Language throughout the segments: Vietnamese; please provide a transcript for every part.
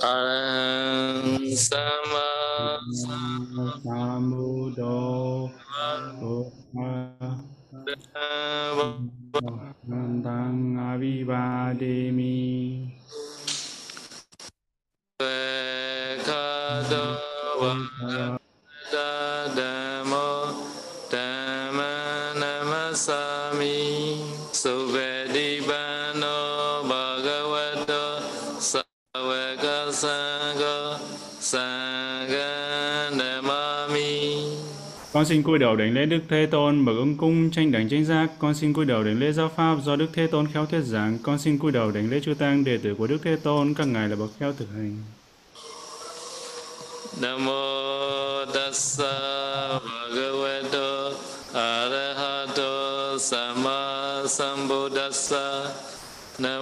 a sama Sambuddho Tăng Avivademi Con xin cúi đầu đảnh lễ Đức Thế Tôn bậc ứng cung tranh đảnh tranh giác. Con xin cúi đầu đảnh lễ giáo pháp do Đức Thế Tôn khéo thuyết giảng. Con xin cúi đầu đảnh lễ chư tăng đệ tử của Đức Thế Tôn, các ngài là bậc khéo thực hành. Nam mô tassa bhagavato arahato sama sambuddhassa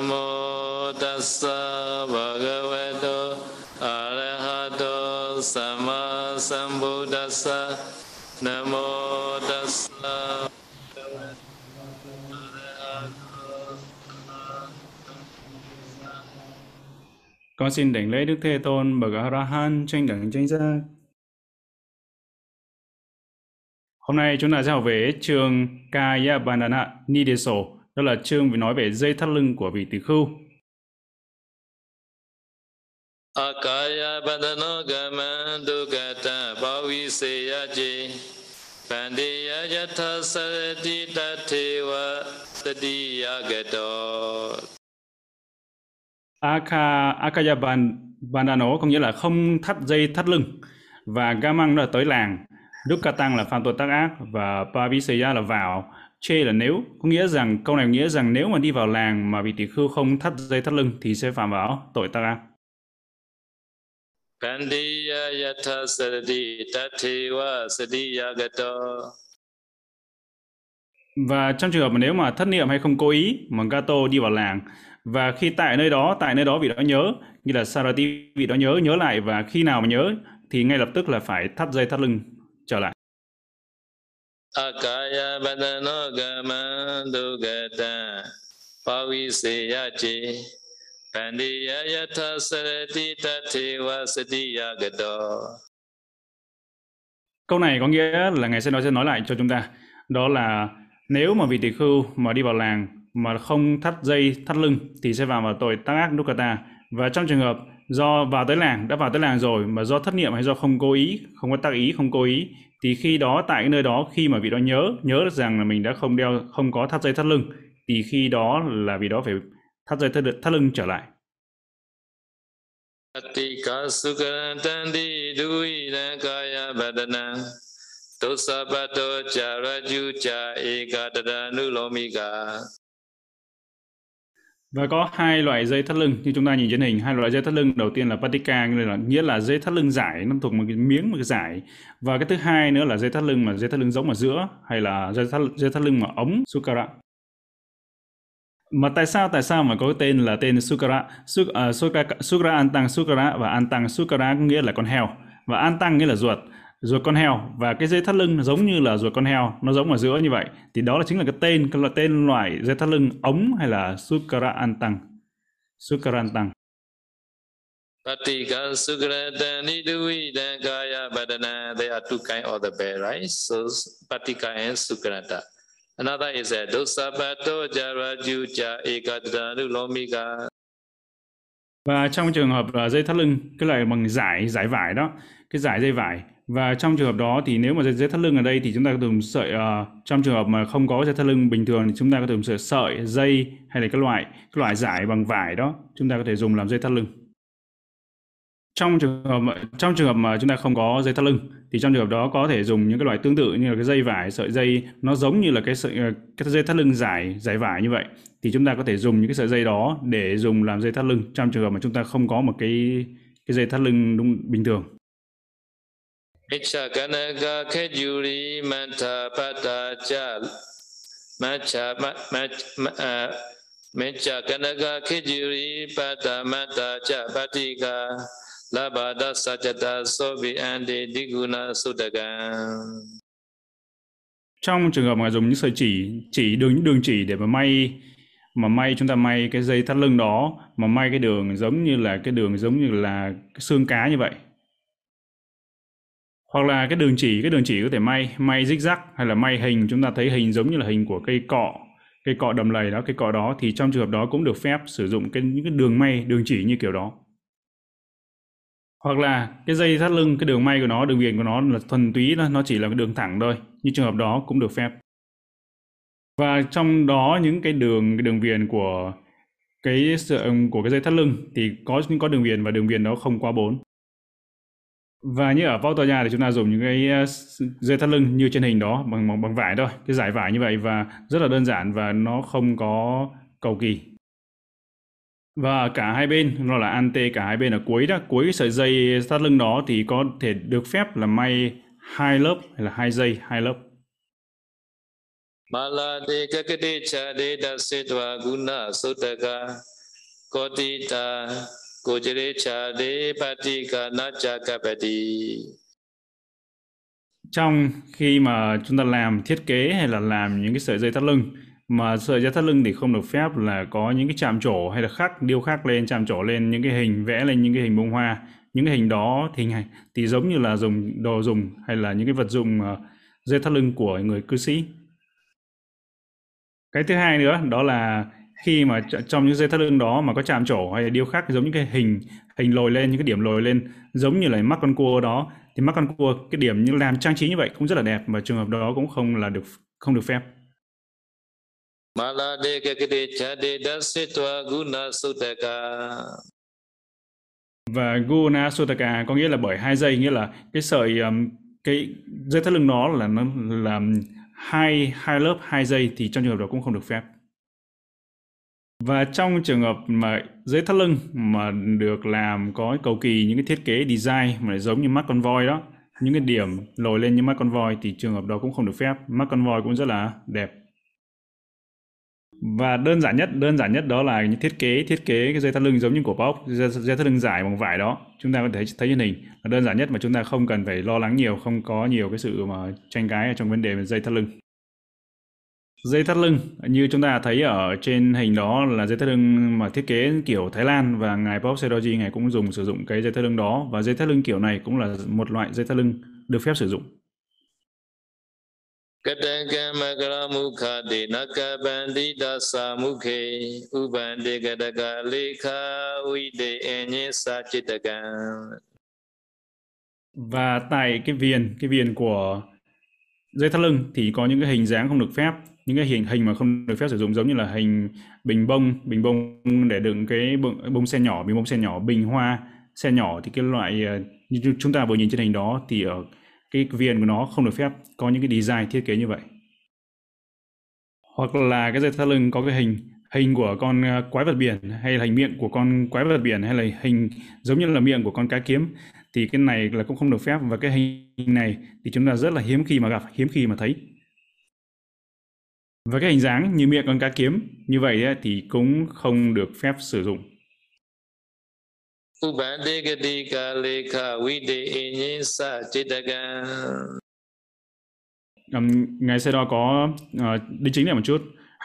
mô tassa bhagavato arahato sama sambuddhassa Tassa Con xin đảnh lễ Đức Thế Tôn bậc A-la-hán tranh đẳng tranh giác. Hôm nay chúng ta sẽ học về chương Kaya Bandhana Nideso, đó là chương nói về dây thắt lưng của vị tỳ khưu. Akaya bandhano gamandu gata bhaviseyaji yatha Aka, Akaya Ban, có nghĩa là không thắt dây thắt lưng và Gamang là tới làng. Dukkatang là phạm tội tác ác và Pavisaya là vào. Chê là nếu có nghĩa rằng câu này nghĩa rằng nếu mà đi vào làng mà vị tỷ khưu không thắt dây thắt lưng thì sẽ phạm vào tội tác ác. Pandeya yatha sarati tathewa sadiyagato và trong trường hợp mà nếu mà thất niệm hay không cố ý mà Gato đi vào làng và khi tại nơi đó tại nơi đó vị đó nhớ như là Sarati vị đó nhớ nhớ lại và khi nào mà nhớ thì ngay lập tức là phải thắt dây thắt lưng trở lại. Akaya bandhano gamandu gata bhaviseyaji Pandeya yatha sarati tathewa sadiyagato câu này có nghĩa là ngài sẽ nói sẽ nói lại cho chúng ta. Đó là nếu mà vị tỷ khưu mà đi vào làng mà không thắt dây, thắt lưng thì sẽ vào vào tội tác ác dukkata. Và trong trường hợp do vào tới làng, đã vào tới làng rồi mà do thất niệm hay do không cố ý, không có tác ý, không cố ý, thì khi đó tại cái nơi đó, khi mà vị đó nhớ nhớ được rằng là mình đã không đeo, không có thắt dây, thắt lưng, thì khi đó là vị đó phải thắt dây thắt, thắt lưng trở lại. Atika sukarantanti duidan kaya badana Dosabato charaju cha eka tadanulomika Và có hai loại dây thắt lưng. Như chúng ta nhìn trên hình, hai loại dây thắt lưng đầu tiên là patika nghĩa là nghĩa là dây thắt lưng giải nó thuộc một cái miếng một cái giải. Và cái thứ hai nữa là dây thắt lưng mà dây thắt lưng giống ở giữa hay là dây thắt dây thắt lưng mà ống sukara. Mà tại sao tại sao mà có cái tên là tên sukara? À, Suk, uh, sukara, sukara antang sukara và antang sukara có nghĩa là con heo và antang nghĩa là ruột ruột con heo và cái dây thắt lưng giống như là ruột con heo nó giống ở giữa như vậy thì đó là chính là cái tên cái loại tên loại dây thắt lưng ống hay là sukara antang sukara antang Atika sukarantanti kaya badana They are two kind of the bear, right? So Patika and Sukaranta. Another is eh, a Dosabato jaraju cha và trong trường hợp ờ, dây thắt lưng cái loại bằng giải giải vải đó cái giải dây vải. Và trong trường hợp đó thì nếu mà dây, dây thắt lưng ở đây thì chúng ta có dùng sợi uh, trong trường hợp mà không có dây thắt lưng bình thường thì chúng ta có thể dùng sợi sợi dây hay là cái loại cái loại giải bằng vải đó chúng ta có thể dùng làm dây thắt lưng. Trong trường hợp trong trường hợp mà chúng ta không có dây thắt lưng thì trong trường hợp đó có thể dùng những cái loại tương tự như là cái dây vải sợi dây nó giống như là cái sợi cái dây thắt lưng giải giải vải như vậy thì chúng ta có thể dùng những cái sợi dây đó để dùng làm dây thắt lưng trong trường hợp mà chúng ta không có một cái cái dây thắt lưng đúng bình thường kejuri manta pata cha macha macha Mecha kanaka kejuri pata mata cha patika labada trong trường hợp mà dùng những sợi chỉ chỉ đường những đường chỉ để mà may mà may chúng ta may cái dây thắt lưng đó, mà may cái đường giống như là cái đường giống như là cái xương cá như vậy. Hoặc là cái đường chỉ, cái đường chỉ có thể may may rích rắc hay là may hình. Chúng ta thấy hình giống như là hình của cây cọ cây cọ đầm lầy đó, cây cọ đó. Thì trong trường hợp đó cũng được phép sử dụng cái, những cái đường may, đường chỉ như kiểu đó hoặc là cái dây thắt lưng cái đường may của nó đường viền của nó là thuần túy là nó chỉ là cái đường thẳng thôi như trường hợp đó cũng được phép. Và trong đó những cái đường cái đường viền của cái của cái dây thắt lưng thì có những có đường viền và đường viền đó không quá bốn. Và như ở vào tòa nhà thì chúng ta dùng những cái ờ, dây thắt lưng như trên hình đó bằng bằng, bằng vải thôi cái giải vải như vậy và rất là đơn giản và nó không có cầu kỳ và cả hai bên nó là ante cả hai bên ở cuối đó. Cuối cái sợi dây thắt lưng đó thì có thể được phép là may hai lớp hay là hai dây hai lớp. Malade kakade chade dasetva guna sotaka kotita kojere chade patika nachakapati trong khi mà chúng ta làm thiết kế hay là làm những cái sợi dây thắt lưng mà sợi dây thắt lưng thì không được phép là có những cái chạm trổ hay là khắc điêu khắc lên chạm trổ lên những cái hình vẽ lên những cái hình bông hoa. Những cái hình đó thì hình thì giống như là dùng đồ dùng hay là những cái vật dụng uh, dây thắt lưng của người cư sĩ. Cái thứ hai nữa đó là khi mà trong những dây thắt lưng đó mà có chạm trổ hay là điêu khắc giống những cái hình hình lồi lên những cái điểm lồi lên giống như là mắt con cua đó. Thì mắt con cua cái điểm như làm trang trí như vậy cũng rất là đẹp mà trường hợp đó cũng không là được không được phép và Guna Sutaka có nghĩa là bởi hai dây nghĩa là cái sợi um, cái dây thắt lưng nó là nó là um, hai hai lớp hai dây thì trong trường hợp đó cũng không được phép. Và trong trường hợp mà dây thắt lưng mà được làm có cầu kỳ những cái thiết kế design mà giống như mắt con voi đó những cái điểm lồi lên như mắt con voi thì trường hợp đó cũng không được phép. Mắt con voi cũng rất là đẹp và đơn giản nhất đơn giản nhất đó là những thiết kế thiết kế cái dây thắt lưng giống như của bóc dây, dây thắt lưng dài bằng vải đó. Chúng ta có thể thấy trên hình là đơn giản nhất mà chúng ta không cần phải lo lắng nhiều không có nhiều cái sự mà tranh cãi trong vấn đề về dây thắt lưng. Dây thắt lưng như chúng ta thấy ở trên hình đó là dây thắt lưng mà thiết kế kiểu Thái Lan và ngài Bob Seroji ngài cũng dùng sử dụng cái dây thắt lưng đó. Và dây thắt lưng kiểu này cũng là một loại dây thắt lưng được phép sử dụng. Và tại cái viền cái viền của dây thắt lưng thì có những cái hình dáng không được phép. Những cái hình hình mà không được phép sử dụng giống như là hình bình bông. Bình bông để đựng cái bông, bông sen nhỏ bình bông sen nhỏ bình hoa sen nhỏ. Thì cái loại ờ, như chúng ta vừa nhìn trên hình đó thì ở cái viền của nó không được phép có những cái design thiết kế như vậy. Hoặc là cái dây thắt lưng có cái hình hình của con ờ, quái vật biển hay là hình miệng của con quái vật biển hay là hình giống như là miệng của con cá kiếm thì cái này là cũng không được phép và cái hình này thì chúng ta rất là hiếm khi mà gặp hiếm khi mà thấy. Và cái hình dáng như miệng con cá kiếm như vậy ấy, thì cũng không được phép sử dụng um, ngày sẽ đó có ờ, uh, đính chính lại một chút.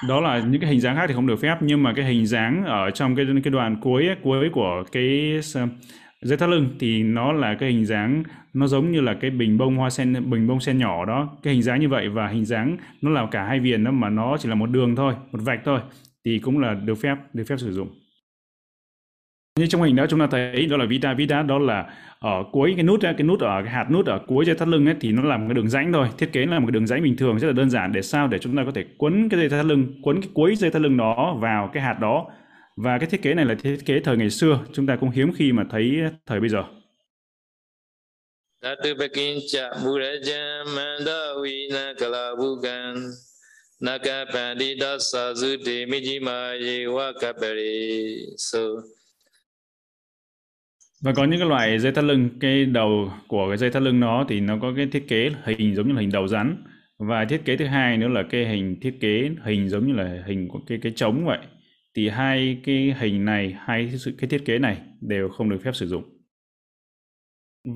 Đó là những cái hình dáng khác thì không được phép nhưng mà cái hình dáng ở trong cái cái đoạn cuối cuối của cái ờ, dây thắt lưng thì nó là cái hình dáng nó giống như là cái bình bông hoa sen bình bông sen nhỏ đó. Cái hình dáng như vậy và hình dáng nó là cả hai viền đó mà nó chỉ là một đường thôi một vạch thôi thì cũng là được phép được phép sử dụng như trong hình đó chúng ta thấy đó là vita vita đó là ở cuối cái nút cái nút ở cái hạt nút ở cuối dây thắt lưng ấy thì nó làm cái đường rãnh thôi thiết kế là một cái đường rãnh bình thường rất là đơn giản để sao để chúng ta có thể quấn cái dây thắt lưng quấn cái cuối dây thắt lưng đó vào cái hạt đó và cái thiết kế này là thiết kế thời ngày xưa, chúng ta cũng hiếm khi mà thấy thời bây giờ và có những cái loại dây thắt lưng, cái đầu của cái dây thắt lưng nó thì nó có cái thiết kế hình giống như là hình đầu rắn. Và thiết kế thứ hai nữa là cái hình thiết kế hình giống như là hình của cái cái trống vậy. Thì hai cái hình này, hai cái thiết kế này đều không được phép sử dụng.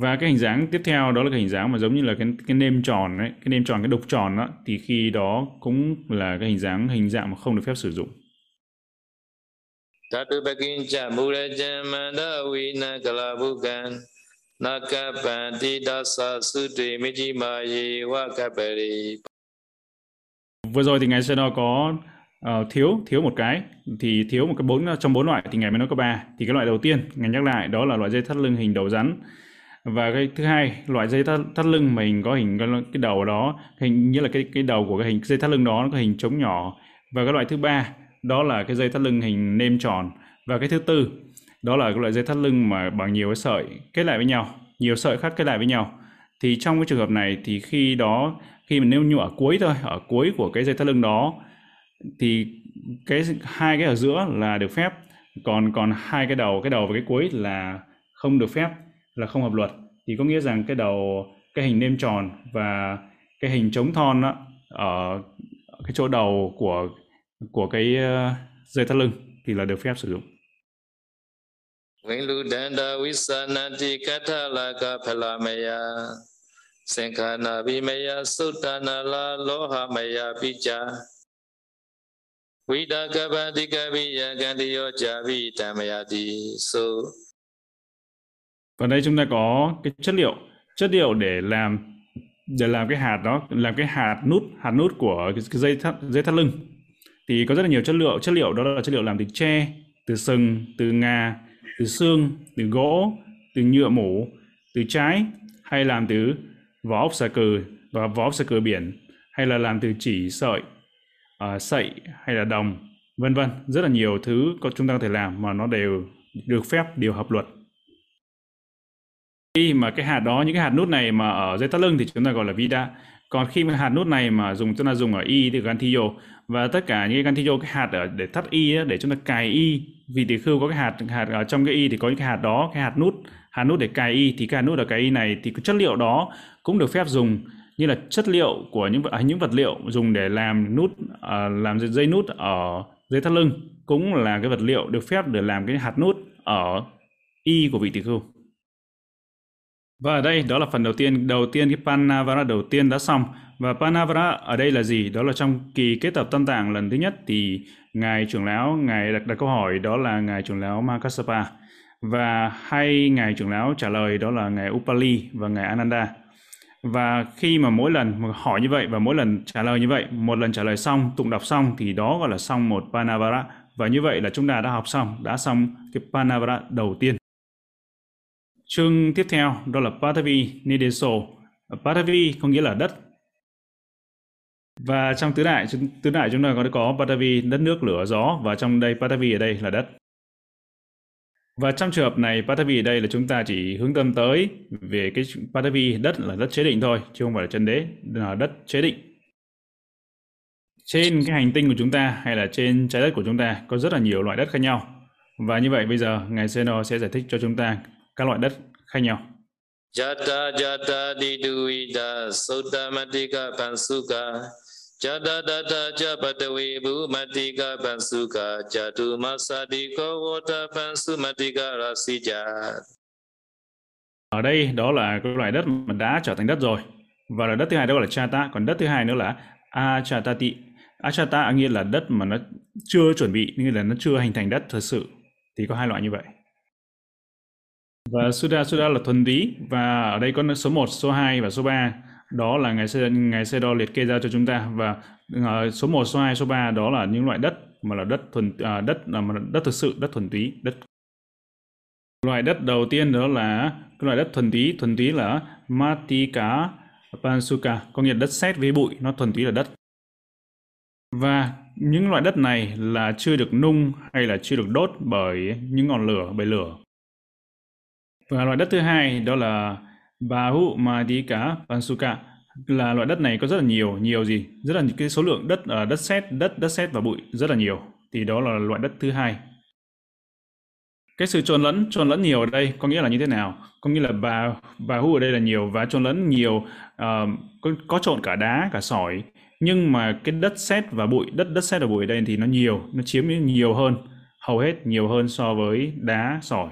Và cái hình dáng tiếp theo đó là cái hình dáng mà giống như là cái cái nêm tròn đấy cái nêm tròn, cái đục tròn đó, thì khi đó cũng là cái hình dáng, hình dạng mà không được phép sử dụng. Dhatu Vina Nakapanti Dasa Sutri Mijimayi Wakapari Vừa rồi thì ngài nó có uh, thiếu thiếu một cái. Thì thiếu một cái bốn trong bốn loại thì ngài mới nói có ba. Thì cái loại đầu tiên ngài nhắc lại đó là loại dây thắt lưng hình đầu rắn. Và cái thứ hai loại dây thắt, thắt lưng mà hình có hình cái, cái đầu đó hình như là cái cái đầu của cái hình dây thắt lưng đó nó có hình trống nhỏ. Và cái loại thứ ba đó là cái dây thắt lưng hình nêm tròn. Và cái thứ tư đó là cái loại dây thắt lưng mà bằng nhiều cái sợi kết lại với nhau nhiều sợi khác kết lại với nhau. Thì trong cái trường hợp này thì khi đó khi mình nêu nhu ở cuối thôi ở cuối của cái dây thắt lưng đó thì cái hai cái ở giữa là được phép. Còn còn hai cái đầu cái đầu và cái cuối là không được phép là không hợp luật. Thì có nghĩa rằng cái đầu cái hình nêm tròn và cái hình chống thon đó, ở cái chỗ đầu của của cái uh, dây thắt lưng thì là được phép sử dụng. Vinludanda visanati kathalaka phalamaya Sankhana vimaya suttana la loha maya picha Vidakabadika viyagandiyo javi tamayati So Và đây chúng ta có cái chất liệu, chất liệu để làm để làm cái hạt đó, làm cái hạt nút, hạt nút của cái, cái dây thắt dây thắt lưng. Thì có rất là nhiều chất liệu, chất liệu đó là chất liệu làm từ tre, từ sừng, từ ngà, từ xương, từ gỗ, từ nhựa mủ, từ trái hay làm từ vỏ ốc xà cừ và vỏ ốc xà cừ biển hay là làm từ chỉ sợi, uh, sậy hay là đồng, vân vân. Rất là nhiều thứ có chúng ta có thể làm mà nó đều được phép, đều hợp luật. Khi mà cái hạt đó những cái hạt nút này mà ở dây thắt lưng thì chúng ta gọi là vida. Còn khi mà hạt nút này mà dùng chúng ta dùng ở y thì gantillo và tất cả những cái gantillo cái hạt ở để thắt y để chúng ta cài y. Vì tỷ khưu có cái hạt hạt ở trong cái y thì có những cái hạt đó cái hạt nút. Hạt nút để cài y thì cái hạt nút ở cái y này thì cái chất liệu đó cũng được phép dùng. Như là chất liệu của những à, những vật liệu dùng để làm nút à, làm dây nút ở dây thắt lưng cũng là cái vật liệu được phép để làm cái hạt nút ở y của vị tỷ khưu và ở đây đó là phần đầu tiên, đầu tiên cái Panavara đầu tiên đã xong. Và Panavara ở đây là gì? Đó là trong kỳ kết tập tâm tạng lần thứ nhất thì ngài trưởng lão ngài đặt, đặt câu hỏi đó là ngài trưởng lão Makasapa và hai ngài trưởng lão trả lời đó là ngài Upali và ngài Ananda. Và khi mà mỗi lần hỏi như vậy và mỗi lần trả lời như vậy, một lần trả lời xong, tụng đọc xong thì đó gọi là xong một Panavara. Và như vậy là chúng ta đã học xong, đã xong cái Panavara đầu tiên. Chương tiếp theo đó là Patavi Nideso. Patavi có nghĩa là đất. Và trong tứ đại tứ đại chúng ta có có Patavi đất nước lửa gió và trong đây Patavi ở đây là đất. Và trong trường hợp này Patavi ở đây là chúng ta chỉ hướng tâm tới về cái Patavi đất là đất chế định thôi, chứ không phải là chân đế, là đất chế định. Trên cái hành tinh của chúng ta hay là trên trái đất của chúng ta có rất là nhiều loại đất khác nhau. Và như vậy bây giờ Ngài Seno sẽ giải thích cho chúng ta các loại đất khác nhau. Jata jata diduida sutta pansuka Jata data japatavi bhumatika pansuka Jatu masadiko vota pansumatika rasija Ở đây đó là cái loại đất mà đã trở thành đất rồi. Và là đất thứ hai đó là chata, còn đất thứ hai nữa là achatati. Achata nghĩa là đất mà nó chưa chuẩn bị, nghĩa là nó chưa hình thành đất thật sự. Thì có hai loại như vậy. Và Suda Suda là thuần túy và ở đây có số 1, số 2 và số 3. Đó là ngài xe ngài xe Đo liệt kê ra cho chúng ta và uh, số 1, số 2, số 3 đó là những loại đất mà là đất thuần uh, đất ờ, là uh, đất thực sự, đất thuần túy, đất Loại đất đầu tiên đó là cái loại đất thuần túy, thuần túy là Matika Pansuka, có nghĩa là đất sét với bụi, nó thuần túy là đất. Và những loại đất này là chưa được nung hay là chưa được đốt bởi những ngọn lửa, bởi lửa. Và loại đất thứ hai đó là Bahu Madika Pansuka là loại đất này có rất là nhiều, nhiều gì? Rất là cái số lượng đất uh, đất sét, đất đất sét và bụi rất là nhiều. Thì đó là loại đất thứ hai. Cái sự trộn lẫn, trộn lẫn nhiều ở đây có nghĩa là như thế nào? Có nghĩa là bà bà hu ở đây là nhiều và trộn lẫn nhiều uh, có, có trộn cả đá, cả sỏi. Nhưng mà cái đất sét và bụi, đất đất sét và bụi ở đây thì nó nhiều, nó chiếm nhiều hơn, hầu hết nhiều hơn so với đá, sỏi.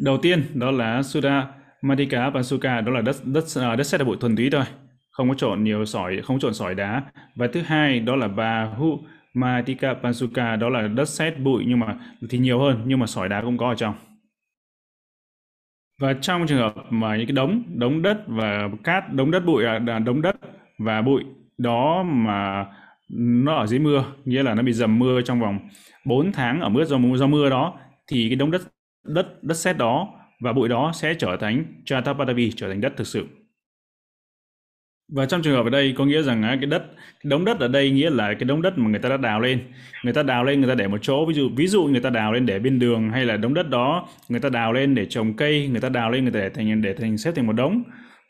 Đầu tiên đó là Suda Madhika Pansuka đó là đất đất ờ, đất sét là bụi thuần túy thôi, không có trộn nhiều sỏi, không trộn sỏi đá. Và thứ hai đó là Bahu Mahatika Pansuka đó là đất sét bụi nhưng mà thì nhiều hơn nhưng mà sỏi đá cũng có ở trong. Và trong trường hợp mà những cái đống đống đất và cát, đống đất bụi là đống đất và bụi đó mà nó ở dưới mưa, nghĩa là nó bị dầm mưa trong vòng 4 tháng ở mưa do do mưa đó thì cái đống đất đất đất sét đó và bụi đó sẽ trở thành Chatapatavi, trở thành đất thực sự. Và trong trường hợp ở đây có nghĩa rằng cái đất cái đống đất ở đây nghĩa là cái đống đất mà người ta đã đào lên. Người ta đào lên người ta để một chỗ ví dụ ví dụ người ta đào lên để bên đường hay là đống đất đó người ta đào lên để trồng cây, người ta đào lên người ta để thành để thành xếp thành một đống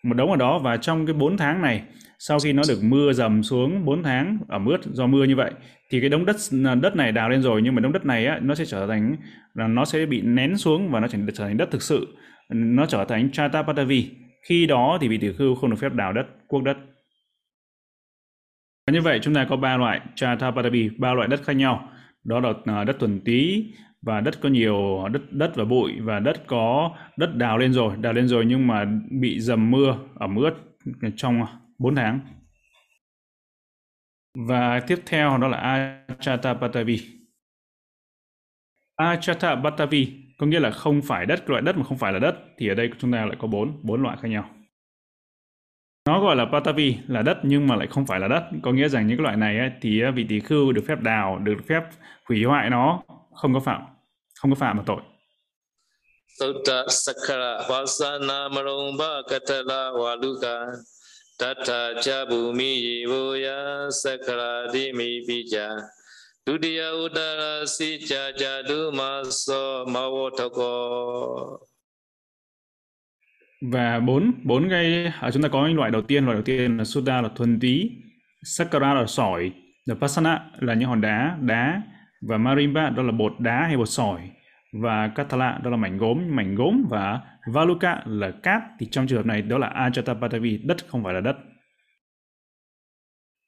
một đống ở đó và trong cái 4 tháng này sau khi nó được mưa dầm xuống 4 tháng ở ướt do mưa như vậy thì cái đống đất à, đất này đào lên rồi nhưng mà đống đất này á, nó sẽ trở thành là nó sẽ bị nén xuống và nó trở thành đất thực sự. Nó trở thành Chatapatavi khi đó thì vị tỷ khưu không được phép đào đất quốc đất. Và như vậy chúng ta có ba loại Chatapatavi ba loại đất khác nhau. Đó là à, đất thuần túy và đất có nhiều đất đất và bụi và đất có đất đào lên rồi đào lên rồi nhưng mà bị dầm mưa ẩm ướt trong 4 tháng. Và tiếp theo đó là Achatapatavi Achatapatavi có nghĩa là không phải đất loại đất mà không phải là đất thì ở đây chúng ta lại có bốn bốn loại khác nhau. Nó gọi là Patavi là đất nhưng mà lại không phải là đất. Có nghĩa rằng những cái loại này ấy, thì vị tỷ khưu được phép đào được phép hủy hoại nó không có phạm không có phạm mà tội. Sutta Sakara Vasana Marumba Katala Waluka. Tata Chabumi Yevoya Sakara Dimi Bija Dudiya Udara Si Cha Duma So Mawotoko và bốn bốn cái ở chúng ta có những loại đầu tiên. Loại đầu tiên là suda là thuần túy Sakara là sỏi là Pasana là những hòn đá đá và marimba, đó là bột đá hay bột sỏi và katala đó là mảnh gốm mảnh gốm và valuka là cát. Thì trong trường hợp này, đó là ajatapatavi đất không phải là đất.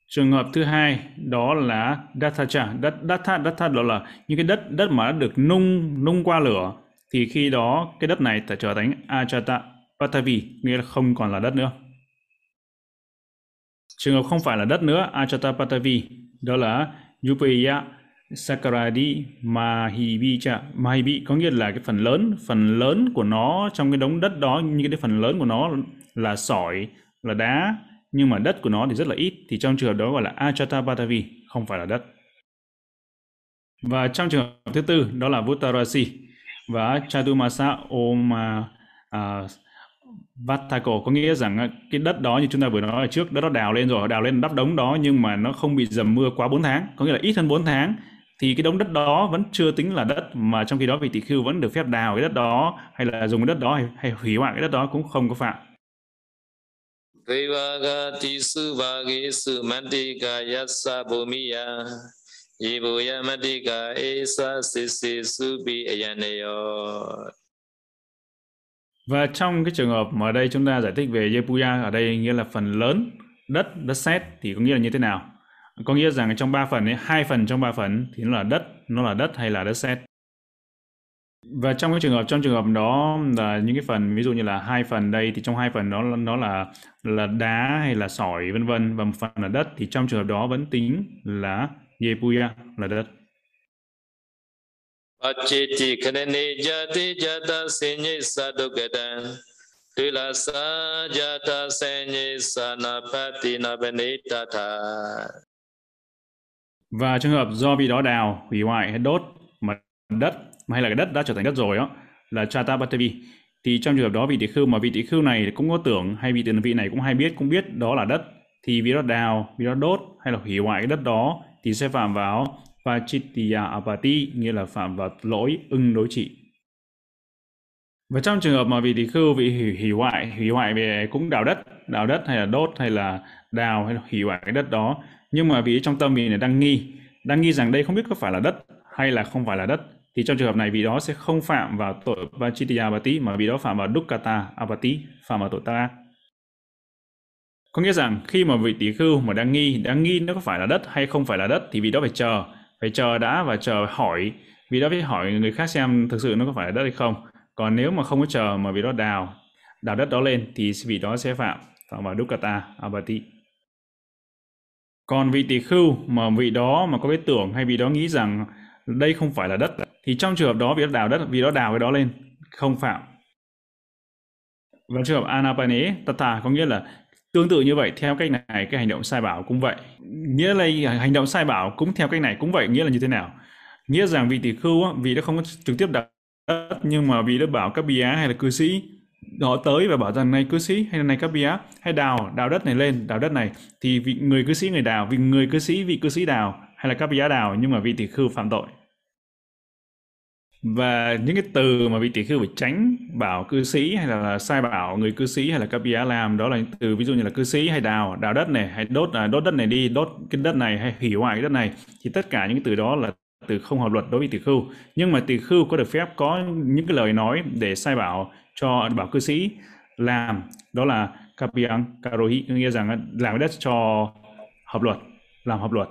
Trường hợp thứ hai, đó là dathacha đất, datha datha đó là những cái đất đất mà đã được nung nung qua lửa. Thì khi đó, cái đất này sẽ trở thành ajatapatavi nghĩa là không còn là đất nữa. Trường hợp không phải là đất nữa ajatapatavi đó là Yupeya Sakaradi Mahibicha Mahibi có nghĩa là cái phần lớn phần lớn của nó trong cái đống đất đó như cái phần lớn của nó là sỏi là đá nhưng mà đất của nó thì rất là ít. Thì trong trường hợp đó gọi là Achatapatavi không phải là đất. Và trong trường hợp thứ tư đó là Vutarasi và Chatumasa Oma à, uh, Vatako có nghĩa rằng cái đất đó như chúng ta vừa nói ở trước đất đó đào lên rồi đào lên đắp đống đó nhưng mà nó không bị dầm mưa quá 4 tháng. Có nghĩa là ít hơn 4 tháng thì cái đống đất đó vẫn chưa tính là đất mà trong khi đó vị tỷ khưu vẫn được phép đào cái đất đó hay là dùng cái đất đó hay, hay hủy hoại cái đất đó cũng không có phạm. Devagati suvagi mandika yassa bhumiya Yibuya esa sisi subi ayaneyo Và trong cái trường hợp mà ở đây chúng ta giải thích về Yepuya ở đây nghĩa là phần lớn đất, đất sét thì có nghĩa là như thế nào? Có nghĩa rằng trong ba phần ấy, hai phần trong ba phần thì nó là đất, nó là đất hay là đất sét? Và trong cái trường hợp, trong trường hợp đó là những cái phần, ví dụ như là hai phần đây thì trong hai phần đó nó là là đá hay là sỏi, vân vân. Và một phần là đất thì trong trường hợp đó vẫn tính là yepuya là đất. Achiti kanani jati jata sinyi sadukatan Tila sa jata sinyi sanapati nabanitata và trường hợp do vị đó đào hủy hoại hay đốt mà đất hay là cái đất đã trở thành đất rồi đó là Chatapatavi thì trong trường hợp đó vị tỷ khưu mà vị tỷ khưu này cũng có tưởng hay vị tiền vị này cũng hay biết cũng biết đó là đất thì vì đó đào vì đó đốt hay là hủy hoại cái đất đó thì sẽ phạm vào Pachitya Apati nghĩa là phạm vào lỗi ưng đối trị. Và trong trường hợp mà vị tỷ khưu vị hủy, hủy hoại hủy hoại về cũng đào đất đào đất hay là đốt hay là đào hay là hủy hoại cái đất đó nhưng mà vì trong tâm vị này đang nghi đang nghi rằng đây không biết có phải là đất hay là không phải là đất, thì trong trường hợp này vị đó sẽ không phạm vào tội Vachitya Abati mà vị đó phạm vào Dukkata Abati phạm vào tội ta. Có nghĩa rằng khi mà vị tỷ khưu mà đang nghi đang nghi nó có phải là đất hay không phải là đất, thì vị đó phải chờ phải chờ đã và chờ hỏi. Vị đó phải hỏi người khác xem thực sự nó có phải là đất hay không. Còn nếu mà không có chờ mà vị đó đào đào đất đó lên thì vị đó sẽ phạm phạm vào Dukkata Abati còn vị tỳ khưu mà vị đó mà có cái tưởng hay vị đó nghĩ rằng đây không phải là đất, thì trong trường hợp đó vị đó đào đất, vị đó đào cái đó lên, không phạm. Và trường hợp anapane tata có nghĩa là tương tự như vậy, theo cách này cái hành động sai bảo cũng vậy. Nghĩa là hành động sai bảo cũng theo cách này cũng vậy, nghĩa là như thế nào? Nghĩa rằng vị tỷ khưu vì nó không có trực tiếp đào đất, nhưng mà vì đã bảo các bia hay là cư sĩ họ tới và bảo rằng, này cư sĩ, hay là này các bia hay đào đào đất này lên, đào đất này. Thì vị người cư sĩ người đào vì người cư sĩ, vị cư sĩ đào, hay là các bia đào, nhưng mà vị tỷ khưu phạm tội. Và những cái từ mà vị tỷ khưu phải tránh bảo cư sĩ hay là sai bảo người cư sĩ hay là các bia làm, đó là những từ ví dụ như là cư sĩ hay đào đào đất này hay đốt à, đốt đất này đi, đốt cái đất này hay hủy hoại cái đất này. Thì tất cả những cái từ đó là từ không hợp luật đối với tỷ khưu. Nhưng mà tỷ khưu có được phép có những cái lời nói để sai bảo cho bảo cư sĩ làm đó là kapiang karohi nghĩa rằng làm đất cho hợp luật làm hợp luật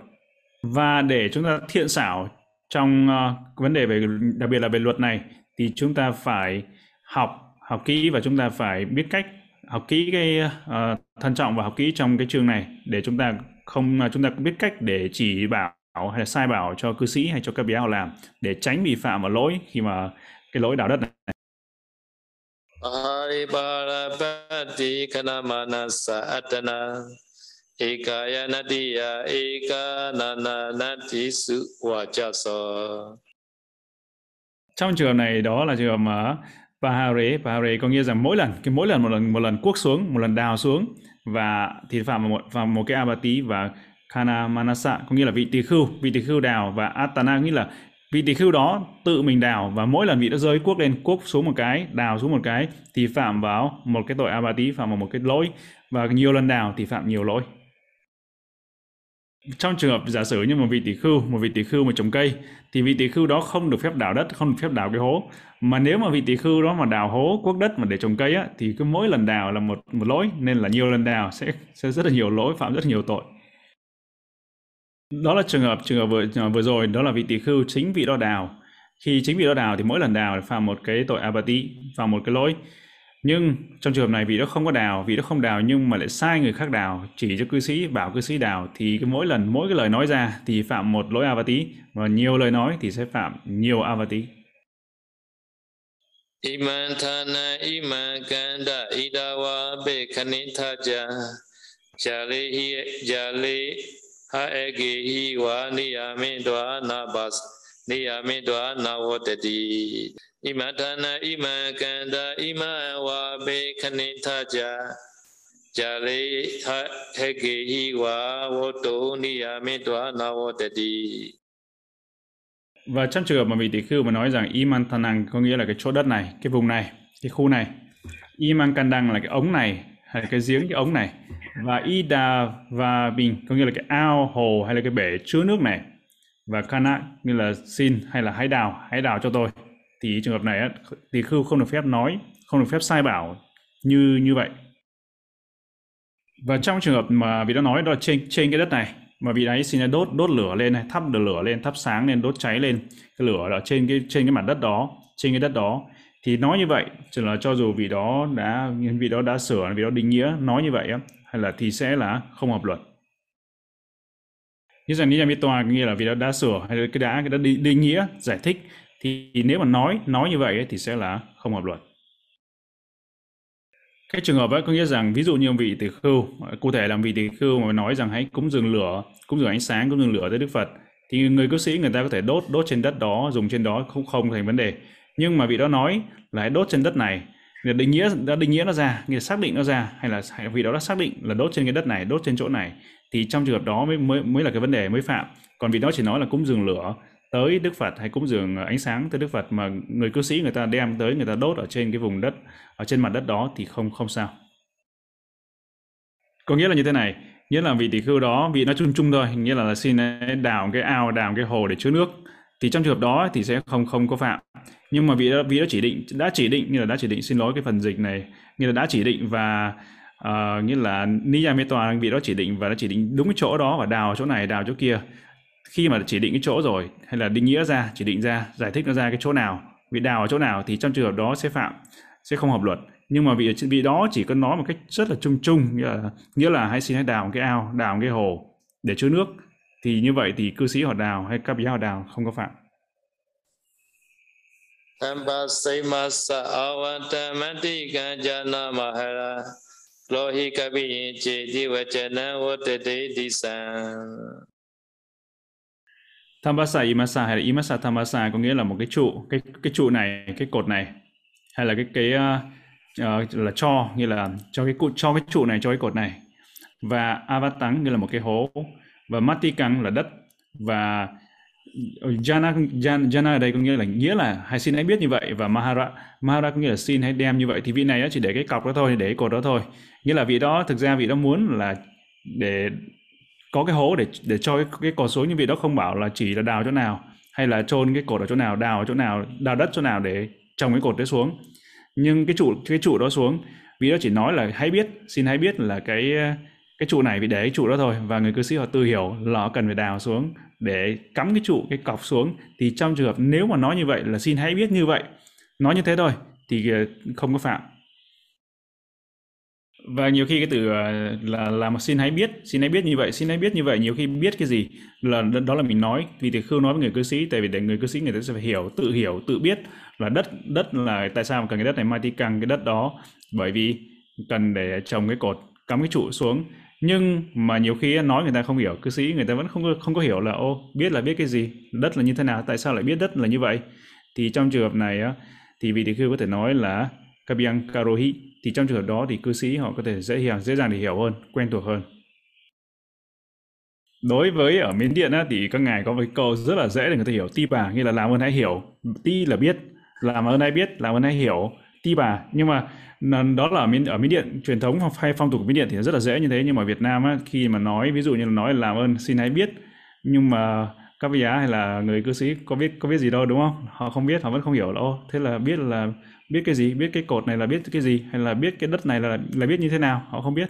và để chúng ta thiện xảo trong uh, vấn đề về đặc biệt là về luật này thì chúng ta phải học học kỹ và chúng ta phải biết cách học kỹ cái uh, thân trọng và học kỹ trong cái trường này để chúng ta không uh, chúng ta biết cách để chỉ bảo hay là sai bảo cho cư sĩ hay cho các bé họ làm để tránh bị phạm vào lỗi khi mà cái lỗi đạo đất này. Ariparapati kanamanasa atana. Ekaya nadiya ekanana nadisu wajaso trong trường hợp này đó là trường hợp mà Pahare, Pahare có nghĩa rằng mỗi lần, cái mỗi lần một lần một lần cuốc xuống, một lần đào xuống và thì phạm vào một vào một cái abati và Kana Manasa có nghĩa là vị tỳ khưu, vị tỳ khưu đào và Atana nghĩa là vị tỷ khưu đó tự mình đào và mỗi lần vị đã rơi cuốc lên cuốc xuống một cái, đào xuống một cái thì phạm vào một cái tội abati phạm vào một cái lỗi và nhiều lần đào thì phạm nhiều lỗi. Trong trường hợp giả sử như một vị tỷ khưu, một vị tỷ khưu mà trồng cây thì vị tỷ khưu đó không được phép đào đất, không được phép đào cái hố. Mà nếu mà vị tỷ khưu đó mà đào hố cuốc đất mà để trồng cây á thì cứ mỗi lần đào là một một lỗi nên là nhiều lần đào sẽ sẽ rất là nhiều lỗi, phạm rất là nhiều tội đó là trường hợp trường hợp vừa vừa rồi, đó là vị tỷ khưu chính vị đó đào. Khi chính vị đó đào thì mỗi lần đào phạm một cái tội abati phạm một cái lỗi. Nhưng trong trường hợp này vị đó không có đào, vị đó không đào nhưng mà lại sai người khác đào, chỉ cho cư sĩ, bảo cư sĩ đào, thì cái mỗi lần mỗi cái lời nói ra thì phạm một lỗi avati và nhiều lời nói thì sẽ phạm nhiều avati Iman thana iman kanda idawa be khanitha ja jale ha e ge wa ni ya dwa na bas ni ya dwa na wotati ima dana ima kanda ima wa be khane tha ja. Ja le ha e ge wa woto ni ya dwa na wotati và trong trường hợp mà vị tỷ khưu mà nói rằng Iman Thanang có nghĩa là cái chỗ đất này, cái vùng này, cái khu này. Iman Kandang là cái ống này, hay là cái giếng cái ống này. Và Ida và Bình có nghĩa là cái ao, hồ hay là cái bể chứa nước này. Và Kana như là xin hay là hãy đào, hãy đào cho tôi thì trường hợp này thì khư không được phép nói không được phép sai bảo như như vậy và trong trường hợp mà vị đã nói đó là trên trên cái đất này mà vị ấy xin đốt đốt lửa lên hay thắp lửa lên thắp sáng lên đốt cháy lên cái lửa ở trên cái trên cái mặt đất đó trên cái đất đó thì nói như vậy chỉ là cho dù vị đó đã vị đó đã sửa vị đó định nghĩa nói như vậy hay là thì sẽ là không hợp luật. Như rằng như tòa nghĩa là vị đó đã sửa hay là cái đã cái đã định, định nghĩa giải thích thì nếu mà nói nói như vậy thì sẽ là không hợp luật. Cái trường hợp ấy có nghĩa rằng ví dụ như vị tỷ khưu cụ thể là vị tỷ khưu mà nói rằng hãy cúng dường lửa cúng dường ánh sáng cúng dường lửa tới đức phật thì người cư sĩ người ta có thể đốt đốt trên đất đó dùng trên đó không không thành vấn đề nhưng mà vị đó nói là hãy đốt trên đất này người định nghĩa đã định nghĩa nó ra người xác định nó ra hay là vị đó đã xác định là đốt trên cái đất này đốt trên chỗ này thì trong trường hợp đó mới mới mới là cái vấn đề mới phạm còn vì đó chỉ nói là cúng dường lửa tới Đức Phật hay cúng dường à, ánh sáng tới Đức Phật mà người cư sĩ người ta đem tới người ta đốt ở trên cái vùng đất ở trên mặt đất đó thì không không sao. Có nghĩa là như thế này, nghĩa là vị tỷ khưu đó vị nó chung chung thôi, nghĩa là, là xin đào cái ao, đào cái hồ để chứa nước thì trong trường hợp đó thì sẽ không không có phạm. Nhưng mà vị đó, vị đó chỉ định đã chỉ định như là đã chỉ định xin lỗi cái phần dịch này, như là đã chỉ định và ờ, uh, như là Niya Metta vị đó chỉ định và đã chỉ định đúng cái chỗ đó và đào chỗ này, đào chỗ kia. Khi mà chỉ định cái chỗ rồi hay là định nghĩa ra chỉ định ra giải thích nó ra cái chỗ nào vị đào ở chỗ nào thì trong trường hợp đó sẽ phạm sẽ không hợp luật. Nhưng mà vị vị đó chỉ có nói một cách rất là chung chung nghĩa là, nghĩa là hãy xin hãy đào một cái ao đào một cái hồ để chứa nước. Thì như vậy thì cư sĩ họ đào hay các họ đào không có phạm. Ambasayamasa avantamati kanjana mahara. Lohi kabi che divachana vattate disan Thambasa Imasa hay là Imasa Thambasa có nghĩa là một cái trụ, cái cái trụ này, cái cột này hay là cái cái uh, là cho nghĩa là cho cái cho cái trụ này cho cái cột này. Và Avatang nghĩa là một cái hố. Và Matikang là đất. Và Jana, Jana, Jana ở đây có nghĩa là nghĩa là hãy xin hãy biết như vậy và Mahara Mahara có nghĩa là xin hãy đem như vậy. Thì vị này chỉ để cái cọc đó thôi để cái cột đó thôi. Nghĩa là vị đó thực ra vị đó muốn là để có cái hố để để cho cái, cái cột xuống nhưng vị đó không bảo là chỉ là đào chỗ nào hay là chôn cái cột ở chỗ nào đào ở chỗ nào đào đất chỗ nào để trồng cái cột đấy xuống. Nhưng cái trụ cái trụ đó xuống vị đó chỉ nói là hãy biết xin hãy biết là cái cái trụ này vị để cái trụ đó thôi và người cư sĩ họ tự hiểu là họ cần phải đào xuống để cắm cái trụ cái cọc xuống. Thì trong trường hợp nếu mà nói như vậy là xin hãy biết như vậy. Nói như thế thôi thì ờ, không có phạm. Và nhiều khi cái từ ờ, là là mà xin hãy biết, xin hãy biết như vậy, xin hãy biết như vậy, nhiều khi biết cái gì là đó là mình nói. Vì thì khương nói với người cư sĩ, tại vì để người cư sĩ người ta sẽ phải hiểu, tự hiểu, tự biết là đất đất là tại sao mà cần cái đất này, mai ti căng cái đất đó. Bởi vì cần để trồng cái cột, cắm cái trụ xuống nhưng mà nhiều khi nói người ta không hiểu. Cư sĩ người ta vẫn không không có hiểu là ô biết là biết cái gì đất là như thế nào tại sao lại biết đất là như vậy? Thì trong trường hợp này thì vị tỷ khưu có thể nói là kabiang karohi thì trong trường hợp đó thì cư sĩ họ có thể dễ hiểu dễ dàng để hiểu hơn quen thuộc hơn. Đối với ở miến điện á, thì các ngài có một câu rất là dễ để người ta hiểu. Ti bà nghĩa là làm ơn hãy hiểu. Ti là biết làm ơn hãy biết làm ơn hãy hiểu ti bà. Nhưng mà đó là ở miến ở miến điện truyền thống hay phong tục của miến điện thì rất là dễ như thế. Nhưng mà Việt Nam á, khi mà nói ví dụ như là nói làm ơn xin hãy biết. Nhưng mà các vị giá hay là người cư sĩ có biết có biết gì đâu đúng không? Họ không biết họ vẫn không hiểu là ô thế là biết là biết cái gì? Biết cái cột này là biết cái gì? Hay là biết cái đất này là là biết như thế nào? Họ không biết.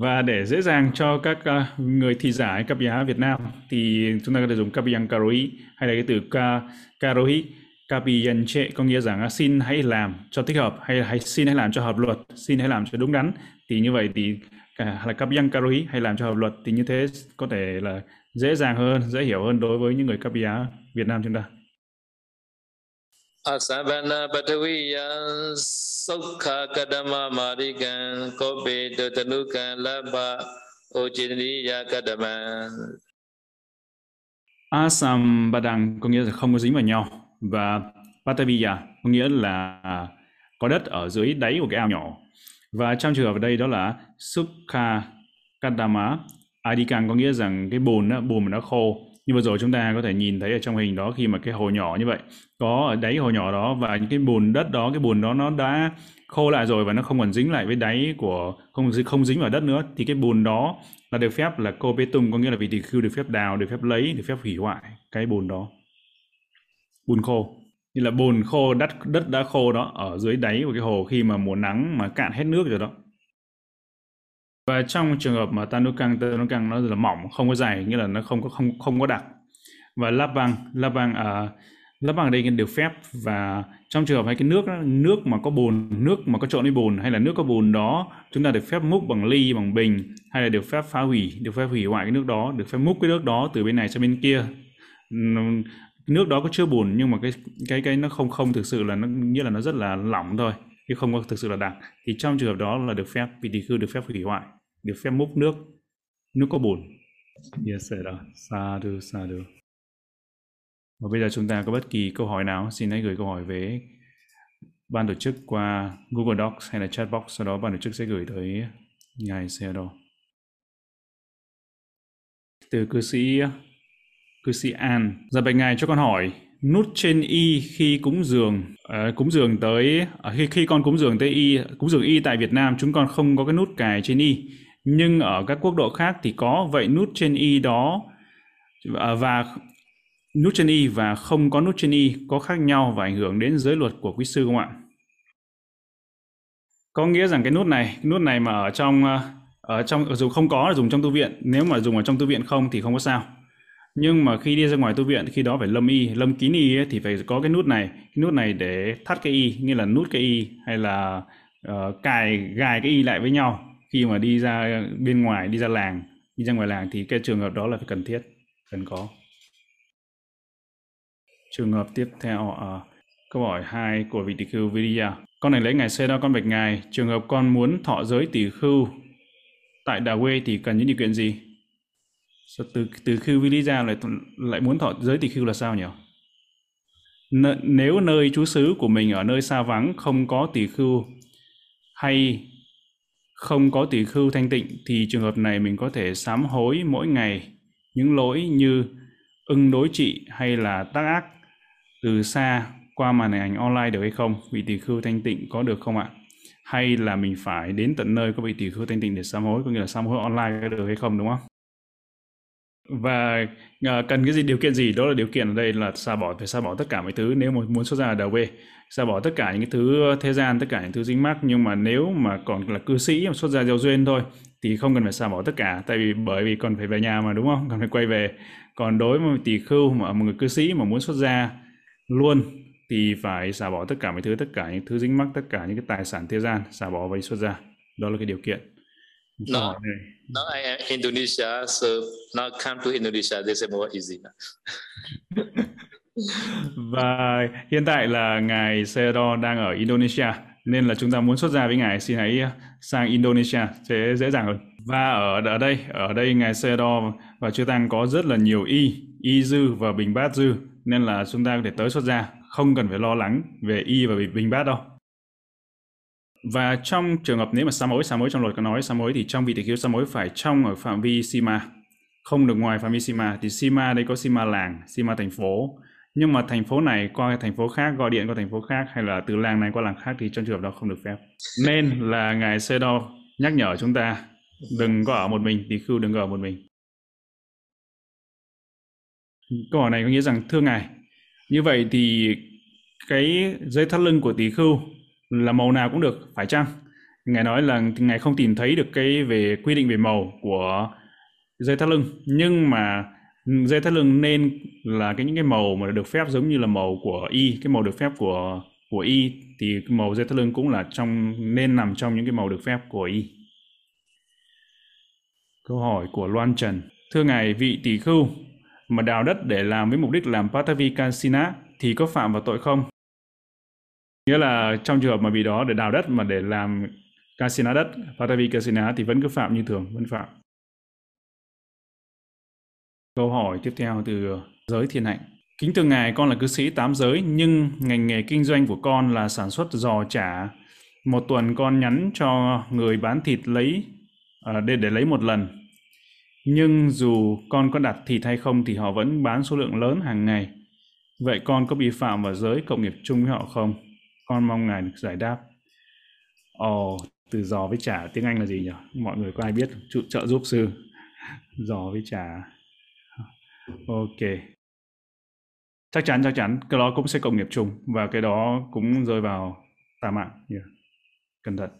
Và để dễ dàng cho các uh, người thị giải cấp giá Việt Nam thì chúng ta có thể dùng Kapiyang Karoi hay là cái từ ka, Karohi. Kapiyanche có nghĩa rằng xin hãy làm cho thích hợp hay hay xin hãy làm cho hợp luật xin hãy làm cho đúng đắn. Thì như vậy thì cả là Kapiyang Karoi hay làm cho hợp luật thì như thế có thể là dễ dàng hơn dễ hiểu hơn đối với những người giá Việt Nam chúng ta. Asabana Pataviya Sukha Kadama Marikan Kobe Tanukan Labha Ojiniya Kadama. Asam Badang có nghĩa là không có dính vào nhau và Pataviya có nghĩa là có đất ở dưới đáy của cái ao nhỏ. Và trong trường hợp ở đây đó là Sukha Kadama Adikang có nghĩa rằng cái bùn đó, bùn mà nó khô. Như vừa rồi chúng ta có thể nhìn thấy ở trong hình đó khi mà cái hồ nhỏ như vậy có ở đáy hồ nhỏ đó và những cái bùn đất đó cái bùn đó nó đã khô lại rồi và nó không còn dính lại với đáy của không không dính vào đất nữa thì cái bùn đó là được phép là cô bê tung có nghĩa là vị tỳ khưu được phép đào được phép lấy được phép hủy hoại cái bùn đó bùn khô. Như là bùn khô đất đất đã khô đó ở dưới đáy của cái hồ khi mà mùa nắng mà cạn hết nước rồi đó. Và trong trường hợp mà tanukang tanukang nó là mỏng không có dày nghĩa là nó không có không không có đặc. Và lap băng lap băng à, lap băng ở đây được phép. Và trong trường hợp hay cái nước nước mà có bùn nước mà có trộn với bùn hay là nước có bùn đó chúng ta được phép múc bằng ly bằng bình hay là được phép phá hủy được phép hủy hoại cái nước đó được phép múc cái nước đó từ bên này sang bên kia nước đó có chứa bùn, nhưng mà cái cái cái nó không không thực sự là nó, nghĩa là nó rất là lỏng thôi, chứ không có thực sự là đặc thì trong trường hợp đó là được phép vị tỳ khưu được phép hủy hoại, được phép múc nước nước có bùn. Yes đường sa đường và bây giờ chúng ta có bất kỳ câu hỏi nào, xin hãy gửi câu hỏi về ban tổ chức qua Google Docs hay là chat box, sau đó ban tổ chức sẽ gửi tới ngài Seattle từ cư sĩ cư sĩ An. Dạ bạch ngài cho con hỏi, nút trên y khi cúng dường uh, cúng dường tới uh, khi khi con cúng dường tới y cúng dường y tại Việt Nam chúng con không có cái nút cài trên y nhưng ở các quốc độ khác thì có vậy nút trên y đó uh, và nút trên y và không có nút trên y có khác nhau và ảnh hưởng đến giới luật của quý sư không ạ? Có nghĩa rằng cái nút này, cái nút này mà ở trong ở trong dù không có là dùng trong tu viện, nếu mà dùng ở trong tu viện không thì không có sao nhưng mà khi đi ra ngoài tu viện khi đó phải lâm y lâm kín y ấy, thì phải có cái nút này. Cái nút này để thắt cái y như là nút cái y hay là uh, cài gài cái y lại với nhau. Khi mà đi ra bên ngoài đi ra làng đi ra ngoài làng thì cái trường hợp đó là phải cần thiết cần có. Trường hợp tiếp theo à, uh, câu hỏi 2 của vị tỷ khưu Vidya. Con này lấy ngài xe đó con bạch ngài. Trường hợp con muốn thọ giới tỷ khưu tại Đà Quê thì cần những điều kiện gì? Từ từ khưu Vidya lại lại muốn thọ giới tỷ khưu là sao nhỉ N- nếu nơi trú xứ của mình ở nơi xa vắng không có tỷ khưu hay không có tỷ khưu thanh tịnh, thì trường hợp này mình có thể sám hối mỗi ngày những lỗi như ưng đối trị hay là tác ác từ xa qua màn hình ảnh online được hay không? Vị tỷ khưu thanh tịnh có được không ạ? Hay là mình phải đến tận nơi có vị tỷ khưu thanh tịnh để sám hối, có nghĩa là sám hối online có được hay không, đúng không? Và à, cần cái gì, điều kiện gì, đó là điều kiện ở đây là xa bỏ, phải xa bỏ tất cả mọi thứ nếu mà muốn xuất ra đầu về xa bỏ tất cả những cái thứ thế gian, tất cả những thứ dính mắc, nhưng mà nếu mà còn là cư sĩ mà xuất ra gieo duyên thôi, thì không cần phải xả bỏ tất cả, tại vì bởi vì còn phải về nhà mà, đúng không? Còn phải quay về. Còn đối với một tỷ khưu mà, một người cư sĩ mà muốn xuất ra luôn, thì phải xả bỏ tất cả mọi thứ, tất cả những thứ dính mắc, tất cả những cái tài sản thế gian xả bỏ và xuất ra. Đó là cái điều kiện no, no I am Indonesia so now come to Indonesia this is more easy. Và hiện tại là ngài Sero đang ở Indonesia nên là chúng ta muốn xuất gia với ngài xin hãy sang Indonesia sẽ dễ dàng hơn. Và ở ở đây ở đây ngài Sero và chư tăng có rất là nhiều y y dư và bình bát dư nên là chúng ta có thể tới xuất gia không cần phải lo lắng về y và bình bát đâu và trong trường hợp nếu mà sám hối sám hối trong luật có nói sám hối thì trong vị tỷ khiếu sám hối phải trong ở phạm vi sima, không được ngoài phạm vi sima. Thì sima đây có sima làng, sima thành phố. Nhưng mà thành phố này qua thành phố khác, gọi điện qua thành phố khác hay là từ làng này qua làng khác thì trong trường hợp đó không được phép. Nên là ngài Sedo nhắc nhở chúng ta, đừng có ở một mình tỷ khưu đừng có ở một mình. Câu hỏi này có nghĩa rằng, thưa ngài, như vậy thì cái dây thắt lưng của tỷ khưu là màu nào cũng được, phải chăng? Ngài nói là ngài không tìm thấy được cái về quy định về màu của dây thắt lưng, nhưng mà dây thắt lưng nên là cái những cái màu mà được phép giống như là màu của y, cái màu được phép của của y, thì màu dây thắt lưng cũng là trong, nên nằm trong những cái màu được phép của y. Câu hỏi của Loan Trần. Thưa ngài vị tỷ khưu, mà đào đất để làm với mục đích làm Patavikasina thì có phạm vào tội không? Nghĩa là trong trường hợp mà vì đó để đào đất mà để làm casina đất, Patavikasina thì vẫn cứ phạm như thường, vẫn phạm. Câu hỏi tiếp theo từ giới thiên hạnh. Kính thưa Ngài, con là cư sĩ tám giới, nhưng ngành nghề kinh doanh của con là sản xuất giò chả. Một tuần con nhắn cho người bán thịt lấy à, để để lấy một lần nhưng dù con có đặt thịt hay không thì họ vẫn bán số lượng lớn hàng ngày. Vậy con có bị phạm vào giới cộng nghiệp chung với họ không? Con mong ngài được giải đáp. Ồ, oh, từ giò với chả tiếng Anh là gì nhỉ? Mọi người có ai biết Trụ trợ giúp sư? Giò với chả. Ok. Chắc chắn, chắc chắn. Cái đó cũng sẽ cộng nghiệp chung. Và cái đó cũng rơi vào tà mạng. Yeah. Cẩn thận.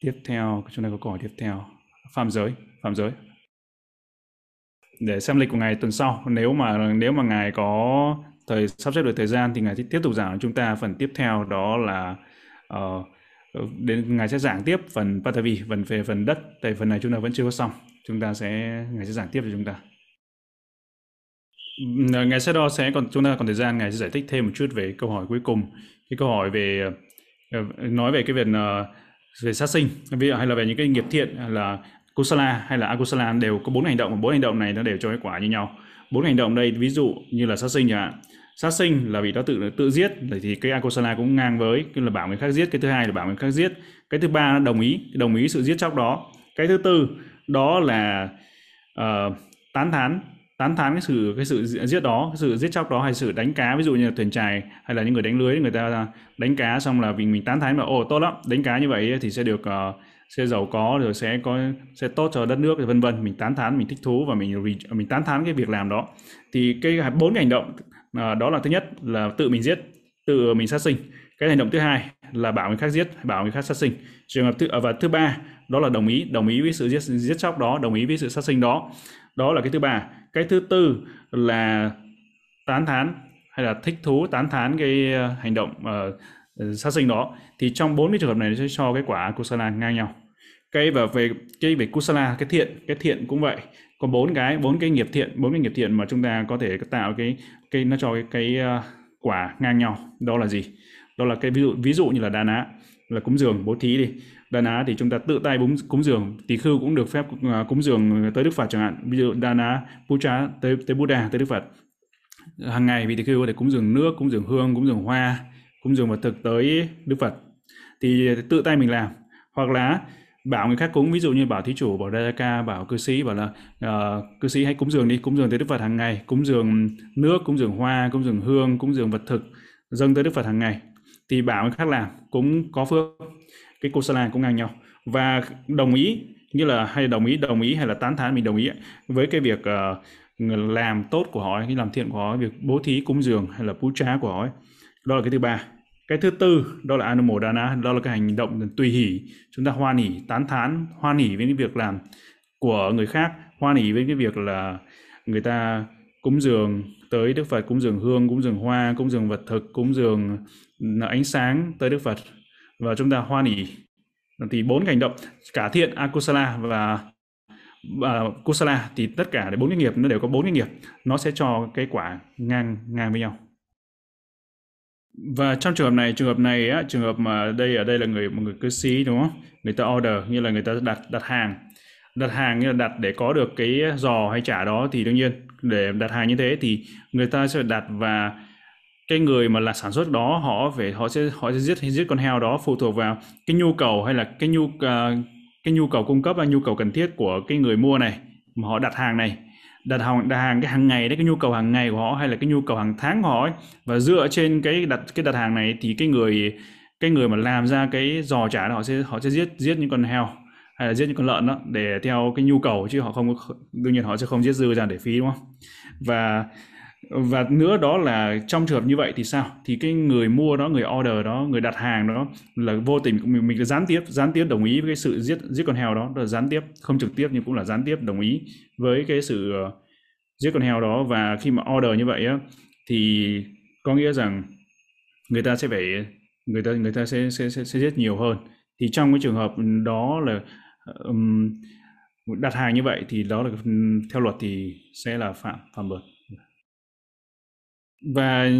Tiếp theo, chúng ta có câu hỏi tiếp theo. Phạm giới. Phạm giới để xem lịch của ngài tuần sau nếu mà nếu mà ngài có thời sắp xếp được thời gian thì ngài tiếp tục giảng chúng ta phần tiếp theo đó là uh, đến ngài sẽ giảng tiếp phần Patavi phần về phần đất. Tại phần này chúng ta vẫn chưa có xong. Chúng ta sẽ ngài sẽ giảng tiếp cho chúng ta. Ờ, ngài sẽ đo sẽ còn chúng ta còn thời gian ngài sẽ giải thích thêm một chút về câu hỏi cuối cùng. Cái câu hỏi về nói về cái việc về sát sinh hay là về những cái nghiệp thiện là kusala hay là akusala đều có bốn hành động. Bốn hành động này nó đều cho kết quả như nhau bốn hành động đây ví dụ như là sát sinh chẳng hạn. Sát sinh là vì đó tự tự giết thì cái akosala cũng ngang với cái là bảo người khác giết cái thứ hai là bảo người khác giết. Cái thứ ba là đồng ý đồng ý sự giết chóc đó. Cái thứ tư đó là uh, tán thán tán thán cái sự cái sự giết đó cái sự giết chóc đó hay sự đánh cá ví dụ như là thuyền trài hay là những người đánh lưới người ta đánh cá xong là vì mình tán thán mà ồ tốt lắm đánh cá như vậy thì sẽ được uh, sẽ giàu có rồi sẽ có sẽ tốt cho đất nước vân vân. Mình tán thán mình thích thú và mình mình tán thán cái việc làm đó. Thì cái bốn cái hành động à, đó là thứ nhất là tự mình giết tự mình sát sinh. Cái hành động thứ hai là bảo người khác giết bảo người khác sát sinh. Trường hợp thứ à, và thứ ba đó là đồng ý đồng ý với sự giết giết chóc đó đồng ý với sự sát sinh đó. Đó là cái thứ ba. Cái thứ tư là tán thán hay là thích thú tán thán cái à, hành động uh, sát sinh đó thì trong bốn cái trường hợp này sẽ cho cái quả kusala ngang nhau. Cái và về cái về kusala cái thiện cái thiện cũng vậy. Có bốn cái bốn cái nghiệp thiện bốn cái nghiệp thiện mà chúng ta có thể tạo cái cái nó cho cái, cái uh, quả ngang nhau. Đó là gì? Đó là cái ví dụ ví dụ như là đà ná là cúng dường bố thí đi. Đà ná thì chúng ta tự tay búng cúng dường tỳ khưu cũng được phép ờ, cúng dường tới đức phật chẳng hạn. Ví dụ đà ná puja tới tới buddha tới đức phật. Hàng ngày vì tỳ khưu có thể cúng dường nước cúng dường hương cúng dường hoa cúng dường vật thực tới đức phật. Thì tự tay mình làm. Hoặc là bảo người khác cúng ví dụ như bảo thí chủ bảo đại ca bảo cư sĩ bảo là uh, cư sĩ hãy cúng dường đi cúng dường tới đức phật hàng ngày cúng dường nước cúng dường hoa cúng dường hương cúng dường vật thực dâng tới đức phật hàng ngày. Thì bảo người khác làm cũng có phước. Cái cô sala cũng ngang nhau. Và đồng ý như là hay đồng ý đồng ý hay là tán thán mình đồng ý với cái việc uh, làm tốt của họ cái làm thiện của họ việc bố thí cúng dường hay là phú trá của họ đó là cái thứ ba cái thứ tư đó là anumodana đó là cái hành động tùy hỷ. Chúng ta hoan hỷ tán thán hoan hỷ với cái việc làm của người khác hoan hỷ với cái việc là người ta cúng dường tới Đức Phật cúng dường hương cúng dường hoa cúng dường vật thực cúng dường ừ, ánh sáng tới Đức Phật. Và chúng ta hoan hỷ. Thì bốn hành động cả thiện akusala và à, uh, kusala thì tất cả bốn cái nghiệp nó đều có bốn cái nghiệp. Nó sẽ cho cái quả ngang ngang với nhau và trong trường hợp này trường hợp này á trường hợp mà đây ở đây là người một người cư sĩ đúng không? Người ta order như là người ta đặt đặt hàng. Đặt hàng như là đặt để có được cái giò hay trả đó thì đương nhiên để đặt hàng như thế thì người ta sẽ đặt và cái người mà là sản xuất đó họ phải họ sẽ họ sẽ giết giết con heo đó phụ thuộc vào cái nhu cầu hay là cái nhu uh, cái nhu cầu cung cấp và nhu cầu cần thiết của cái người mua này mà họ đặt hàng này đặt hàng đặt hàng cái hàng ngày đấy, cái nhu cầu hàng ngày của họ hay là cái nhu cầu hàng tháng của họ ấy. và dựa trên cái đặt cái đặt hàng này thì cái người cái người mà làm ra cái giò chả họ sẽ họ sẽ giết giết những con heo hay là giết những con lợn đó để theo cái nhu cầu chứ họ không, đương nhiên họ sẽ không giết dư ra để phí, đúng không và và nữa đó là trong trường hợp như vậy thì sao? Thì cái người mua đó người order đó người đặt hàng đó là vô tình mình mình gián tiếp gián tiếp đồng ý với cái sự giết giết con heo đó là gián tiếp không trực tiếp nhưng cũng là gián tiếp đồng ý với cái sự ờ, giết con heo đó. Và khi mà order như vậy á thì có nghĩa rằng người ta sẽ phải người ta người ta sẽ sẽ sẽ, sẽ giết nhiều hơn. Thì trong cái trường hợp đó là um, đặt hàng như vậy thì đó là theo luật thì sẽ là phạm phạm luật và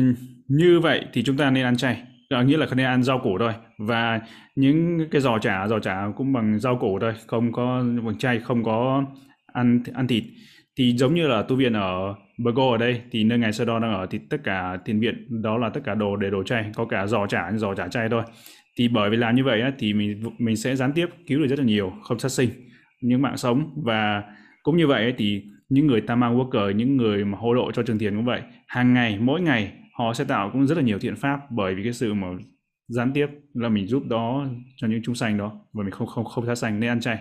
như vậy thì chúng ta nên ăn chay. Đó nghĩa là không nên ăn rau củ thôi. Và những cái giò chả giò chả cũng bằng rau củ thôi không có bằng chay không có ăn ăn thịt. Thì giống như là tu viện ở Bago ở đây thì nơi ngài Sơ Đo đang ở thì tất cả thiền viện đó là tất cả đồ để đồ chay có cả giò chả giò chả chay thôi. Thì bởi vì làm như vậy á, thì mình mình sẽ gián tiếp cứu được rất là nhiều không sát sinh những mạng sống. Và cũng như vậy ấy, thì những người tamang worker những người mà hỗ độ cho trường thiền cũng vậy hàng ngày mỗi ngày họ sẽ tạo cũng rất là nhiều thiện pháp bởi vì cái sự mà gián tiếp là mình giúp đó cho những chúng sanh đó và mình không không không sát sanh nên ăn chay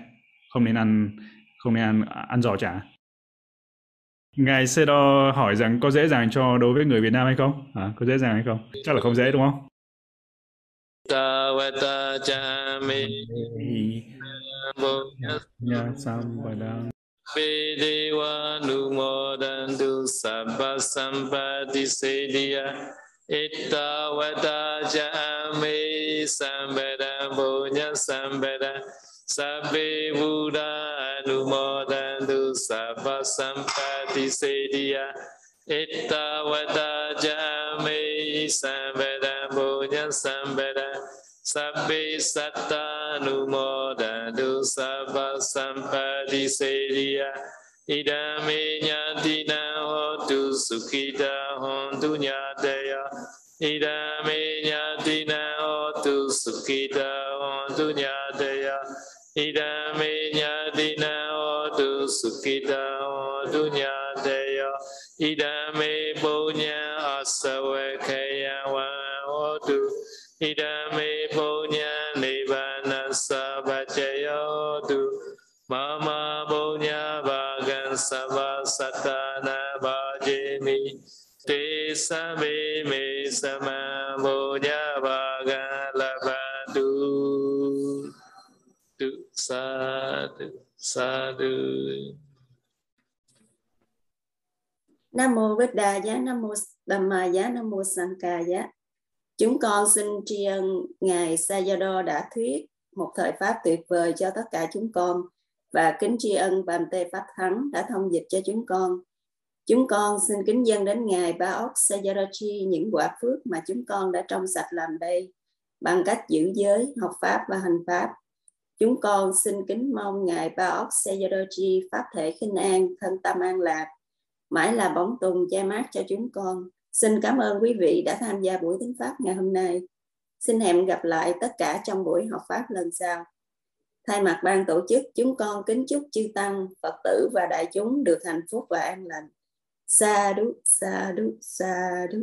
không nên ăn không nên ăn ăn giò chả. Ngài Sedo hỏi rằng có dễ dàng cho đối với người Việt Nam hay không? À, có dễ dàng hay không? Chắc là không dễ đúng không Tawata chami Nya sambadang Vedewa numodantu sabba sampati sediya Ittavata jami sambada punya sambada Sabbe Buddha anumodantu sabba sampati sediya Ittavata jami sambada punya sambada Sabbe satta numodantu sabba sampadi seriya Idame nyatina hotu sukhita hontu nyateya Idame nyatina hotu sukhita hontu nyateya Idame nyatina hotu sukhita hontu nyateya Idame punya asawakaya wa hotu Idame punya nibbana sabachaya tu Mama punya bagan sabha satana bhajemi Te sabe me sama punya bagan labadu Tu sadu sadu Nam mô Bích Đà Giá, Nam mô Dhamma Giá, Nam mô Sankha Giá. Chúng con xin tri ân Ngài Sayado đã thuyết một thời pháp tuyệt vời cho tất cả chúng con và kính tri ân Bàm Tê Pháp Thắng đã thông dịch cho chúng con. Chúng con xin kính dân đến Ngài Ba Ốc Sayadachi những quả phước mà chúng con đã trong sạch làm đây bằng cách giữ giới, học Pháp và hành Pháp. Chúng con xin kính mong Ngài Ba Ốc Sayadachi Pháp thể khinh an, thân tâm an lạc, mãi là bóng tùng che mát cho chúng con. Xin cảm ơn quý vị đã tham gia buổi tiếng Pháp ngày hôm nay. Xin hẹn gặp lại tất cả trong buổi học Pháp lần sau. Thay mặt ban tổ chức, chúng con kính chúc chư Tăng, Phật tử và đại chúng được hạnh phúc và an lành. Sa đu, sa đu, sa đu.